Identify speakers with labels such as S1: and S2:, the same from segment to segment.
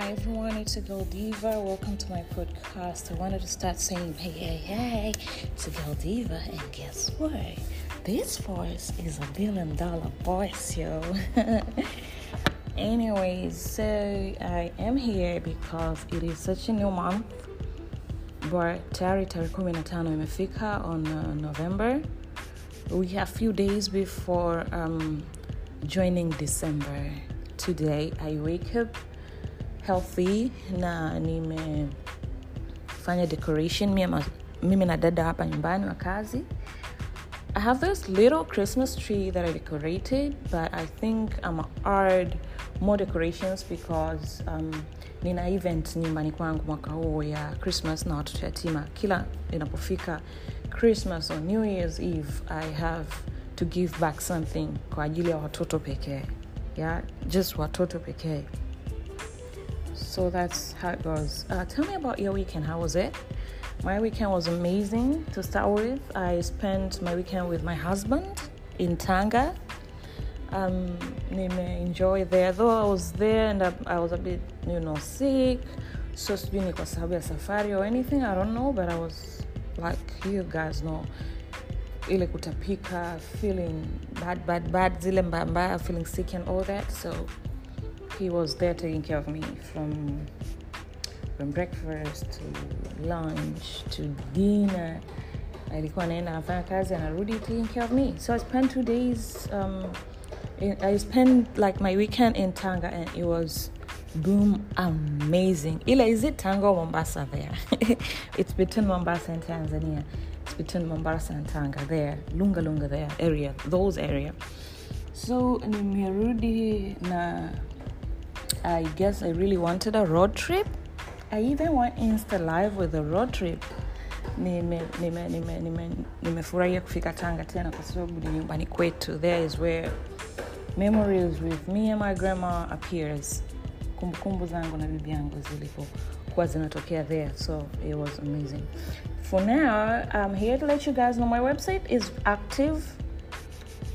S1: Hi everyone, it's a girl diva. Welcome to my podcast. I wanted to start saying hey, hey, hey, it's a girl diva, and guess what? This voice is a billion dollar voice, yo. Anyways, so I am here because it is such a new month. But tayari tarehe kumi na tano imefika on uh, November. We have few days before um, joining December. Today I wake up healthy na nimefanya decoration. Mimi, mimi na dada hapa nyumbani wa kazi. I have this little christmas tree that i decorated but i think i'm add more decorations because um, nina event nyumbani kwangu mwaka huu ya christmas na watoto yatima. Kila inapofika christmas or new year's eve i have to give back something kwa ajili ya watoto pekee. Yeah just watoto pekee so that's how it goes. Uh, tell me about your weekend. How was it? My weekend was amazing to start with. I spent my weekend with my husband in Tanga. Um, enjoy there. Though I was there and I, I was a bit, you know, sick. So sijui ni kwa safari or anything, I don't know, but I was like you guys know ile kutapika, feeling bad, bad, bad, zile mbaya mbaya, feeling sick and all that. So he was there taking care of me from from breakfast to lunch to dinner. Alikuwa anaenda anafanya kazi anarudi taking care of me. So i spent two days um, i spent like my weekend in tanga and it was boom amazing. Ila is it tanga or mombasa there? It's between mombasa and tanzania. It's between mombasa and tanga there. Lunga lunga there area those area. So nimerudi na I guess I really wanted a road trip. I even went Insta live with a road trip. Nimefurahia nime, nime, nime kufika Tanga tena kwa sababu ni nyumbani kwetu. There is where memories with me and my grandma appears. Kumbukumbu zangu na bibi yangu zilipokuwa zinatokea there. So it was amazing. For now, I'm here to let you guys know my website is active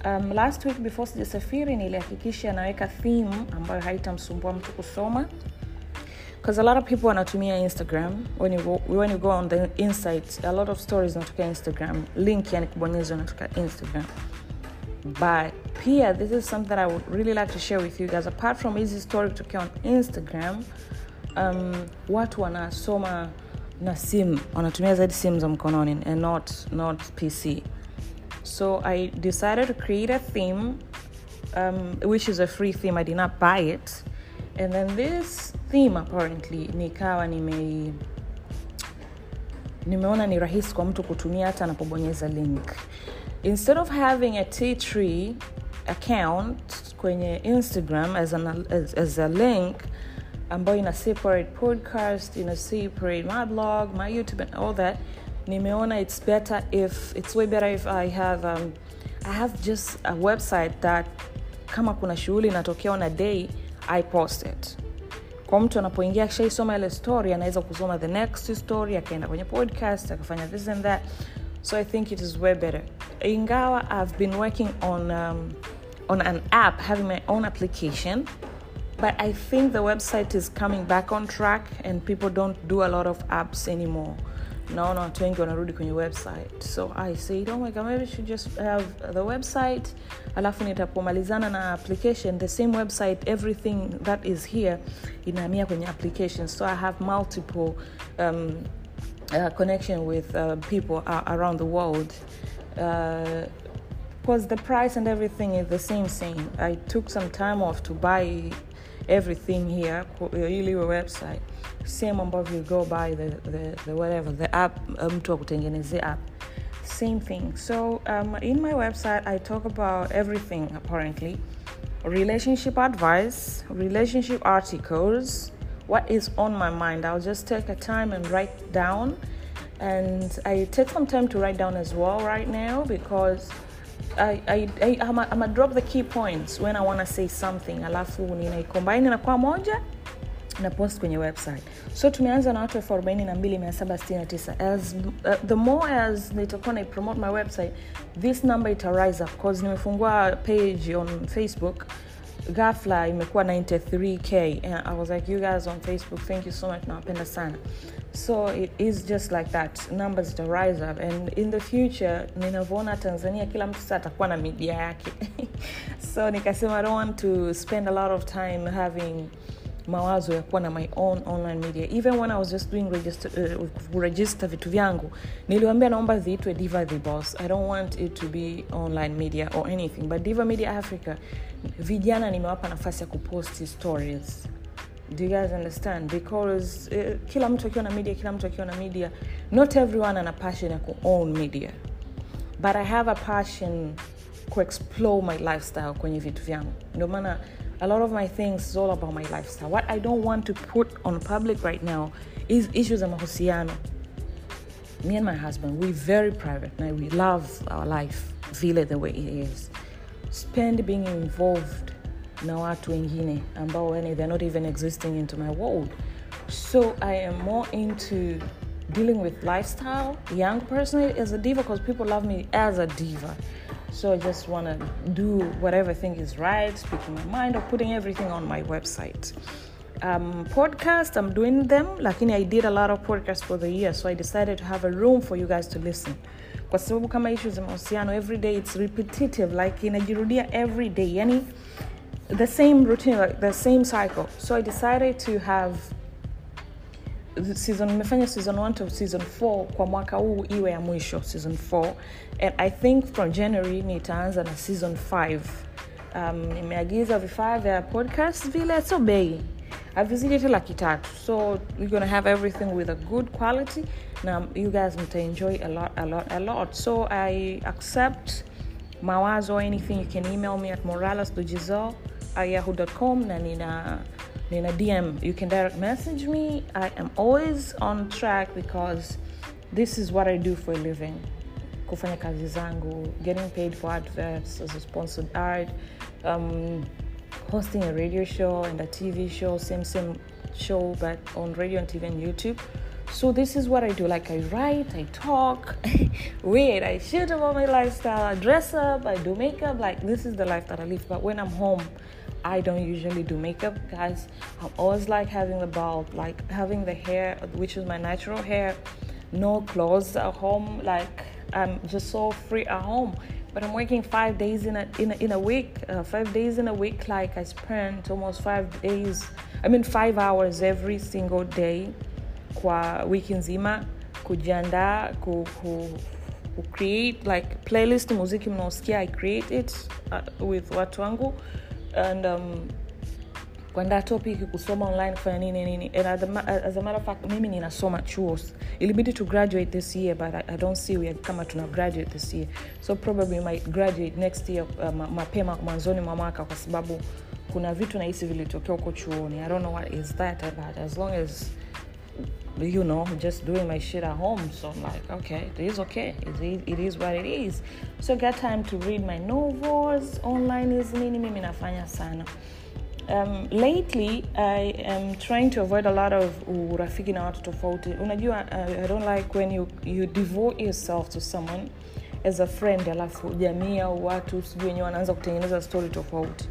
S1: um, last week before sijasafiri nilihakikisha naweka theme ambayo haitamsumbua mtu kusoma. Because a lot of people wanatumia instagram. When you, go, when you go on the insight a lot of stories natoka instagram. Link yani kubonyezwa natoka instagram. But pia this is something i would really like to share with you guys. Apart from hizi story kutokea on instagram um, watu wanasoma na simu. Wanatumia zaidi simu za mkononi and not, not pc so I decided to create a theme, um, which is a free theme. I did not buy it. And then this theme apparently nikawa nime nimeona ni rahisi kwa mtu kutumia hata anapobonyeza link instead of having a t tree account kwenye instagram as, an, as, as a link ambayo ina separate podcast ina separate my blog my youtube and all that nimeona it's better if it's way better if i have um, i have just a website that kama kuna shughuli inatokea on a day i post it. Kwa mtu anapoingia akishaisoma ile story anaweza kusoma the next story akaenda kwenye podcast akafanya this and that. So i think it is way better. Ingawa i've been working on um, on an app having my own application but i think the website is coming back on track and people don't do a lot of apps anymore naona watu wengi wanarudi kwenye website. So i said oh my god maybe should just have the website alafu nitapomalizana na application the same website everything that is here inahamia kwenye application. So i have multiple um, uh, connection with uh, people uh, around the world. Because the price and everything is the same same. I took some time off to buy everything here ili website same ambavyo you go by the, the, the whatever the app mtu wa kutengenezea app. Same thing. So um, in my website i talk about everything apparently. Relationship advice relationship articles what is on my mind. I'll just take a time and write down. And i take some time to write down as well right now because I, I, I, I'm, a, I'm a drop the key points when I want to say something alafu ninaikombaini na kwa moja na post kwenye website. So tumeanza na watu elfu arobaini na mbili mia saba sitini na tisa. As uh, the more as nitakuwa naipromote my website this number ita rise up cause nimefungua page on facebook ghafla imekuwa 93k and i was like you guys on facebook thank you so much nawapenda sana. So it is just like that. Numbers to rise up and in the future ninavyoona tanzania kila mtu sasa atakuwa na media yake. So nikasema i don't want to spend a lot of time having mawazo ya kuwa na my own online media. Even when i was just doing register, uh, vitu vyangu niliwambia naomba ziitwe diva the boss. I don't want it to be online media or anything. But diva media africa vijana nimewapa nafasi ya kupost stories. Do you guys understand? Because uh, kila mtu akiwa na media kila mtu akiwa na media not everyone ana passion ya kuown media. But i have a passion kuexplore my lifestyle kwenye vitu vyangu. Ndio maana a lot of my things is all about my lifestyle. What i don't want to put on public right now is issues za mahusiano. Me and my husband we very private. Na we love our life feel it the way it is. Spend being involved. Na watu wengine ambao yani they're not even existing into my world. So i am more into dealing with lifestyle young personally as a diva because people love me as a diva so i just want to do whatever I think is right speaking my mind or putting everything on my website. Um, podcast i'm doing them lakini i did a lot of podcasts for the year so i decided to have a room for you guys to listen. Kwa sababu kama issues za mahusiano every day it's repetitive like in a inajirudia every day yani the same routine like the same cycle. So i decided to have season nimefanya season 1 to season 4 kwa mwaka huu iwe ya mwisho season 4 and i think from january nitaanza na season 5 um, nimeagiza vifaa vya podcast vile so bei. Havizidi tu laki tatu. So we're gonna have everything with a good quality. Na you guys mtaenjoy a lot, a lot, a lot. So i accept mawazo anything you can email me at morales.giselle at yahoo.com na nina nina dm you can direct message me. I am always on track because this is what i do for a living. Kufanya kazi zangu getting paid for adverts as a sponsored art um, hosting a radio show and a tv show same same show but on radio and tv and youtube. So this is what i do like i write i talk wait i shoot about my lifestyle i dress up i do makeup like this is the life that i live. But when i'm home I don't usually do makeup, guys. I'm always like having the bulb, like having the hair, which is my natural hair, no clothes at home. Like I'm just so free at home. But I'm working five days in a in a, in a week, uh, five days in a week. Like I spend almost five days, I mean five hours every single day, kwa wiki nzima kujiandaa ku, ku, create like playlist muziki mnaosikia I create it uh, with watu and um, kuandaa topic kusoma online kufanya nini nini. And as a, as a matter of fact mimi ninasoma chuo ilibidi to graduate this year but I, I don't see we kama tuna graduate this year. So probably might graduate next year uh, mapema mwanzoni mwa mwaka kwa sababu kuna vitu nahisi vilitokea huko chuoni. I don't know what is that but as long as you know, just doing my shit at home. So I'm like, okay, it is okay. It, it is what it is. So I got time to read my novels. Online is nini mimi nafanya sana. Um, lately I am trying to avoid a lot of urafiki na watu tofauti. Unajua, uh, I don't like when you, you devote yourself to someone as a friend alafu jamii au watu sijui wenyewe wanaanza kutengeneza story tofauti.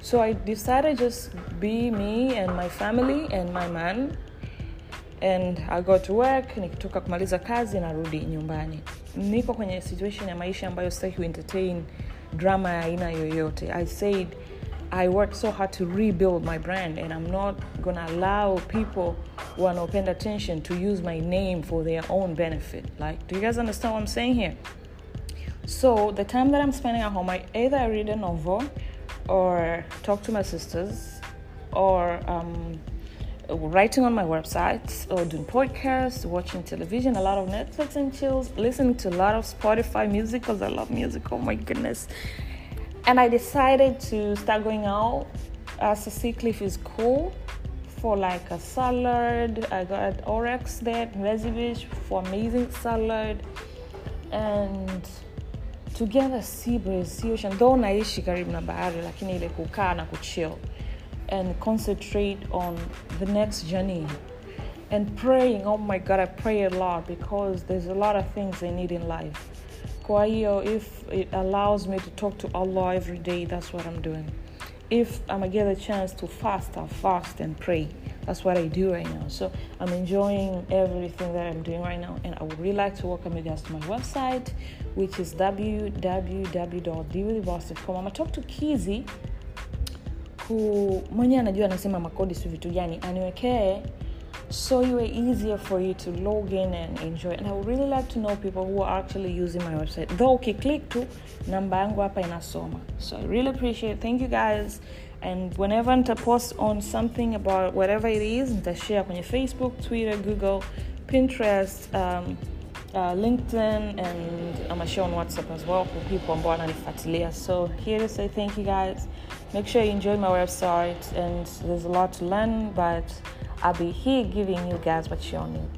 S1: So I decided just be me and my family and my man and I go to work nikitoka kumaliza kazi narudi nyumbani. Niko kwenye situation ya maisha ambayo sitaki kuentertain drama ya aina yoyote. I said i worked so hard to rebuild my brand and i'm not gonna allow people wanaopenda attention to use my name for their own benefit. Like do you guys understand what i'm saying here? So the time that i'm spending at home i either read a novel or talk to my sisters or um, writing on my website or doing podcasts, watching television, a lot of Netflix and chills, listening to a lot of Spotify music because I love music. Oh my goodness. And I decided to start going out as a sea cliff is cool for like a salad. I got Orex there, Beach for amazing salad. And together sea breeze, sea ocean. Though naishi karibu na bahari, lakini ile kukaa na kuchill and concentrate on the next journey and praying oh my god i pray a lot because there's a lot of things i need in life kwa hiyo if it allows me to talk to allah every day that's what i'm doing if I'm gonna get a chance to fast, I'll fast and pray. That's what I do right now. So I'm enjoying everything that I'm doing right now, and I would really like to welcome you guys to my website, which is www.divatheboss.com. I'm gonna talk to Kizi who mwenyewe anajua anasema makodi si vitu gani, aniwekee so it way easier for you to log in and enjoy. And i would really like to know people who are actually using my website. Though ukiclick tu namba yangu hapa inasoma. So i really appreciate thank you guys. And whenever nitapost on something about whatever it is nitashare kwenye facebook twitter google pinterest um, uh, linkedin and i'm share on whatsapp as well for people ambao wananifuatilia so here to say thank you guys make sure you enjoy my website and there's a lot to learn but I'll be here giving you guys what you need.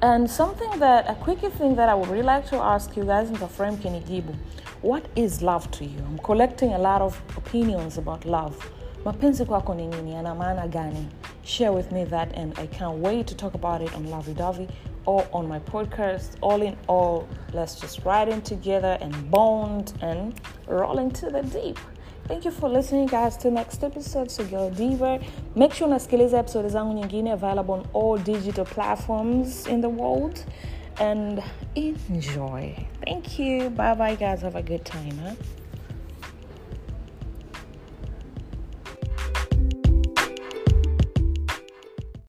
S1: And something that, a quick thing that I would really like to ask you guys in the frame Kenijibu, what is love to you? I'm collecting a lot of opinions about love. Mapenzi kwako ni nini? Yana maana gani? Share with me that and I can't wait to talk about it on Lovey Dovey or on my podcast. All in all, let's just ride in together and bond and roll into the deep. Thank you for listening guys to next episode. So go deeper. Make sure unasikiliza episode zangu nyingine available on all digital platforms in the world and enjoy. Thank you. Bye bye guys. Have a good time. Huh?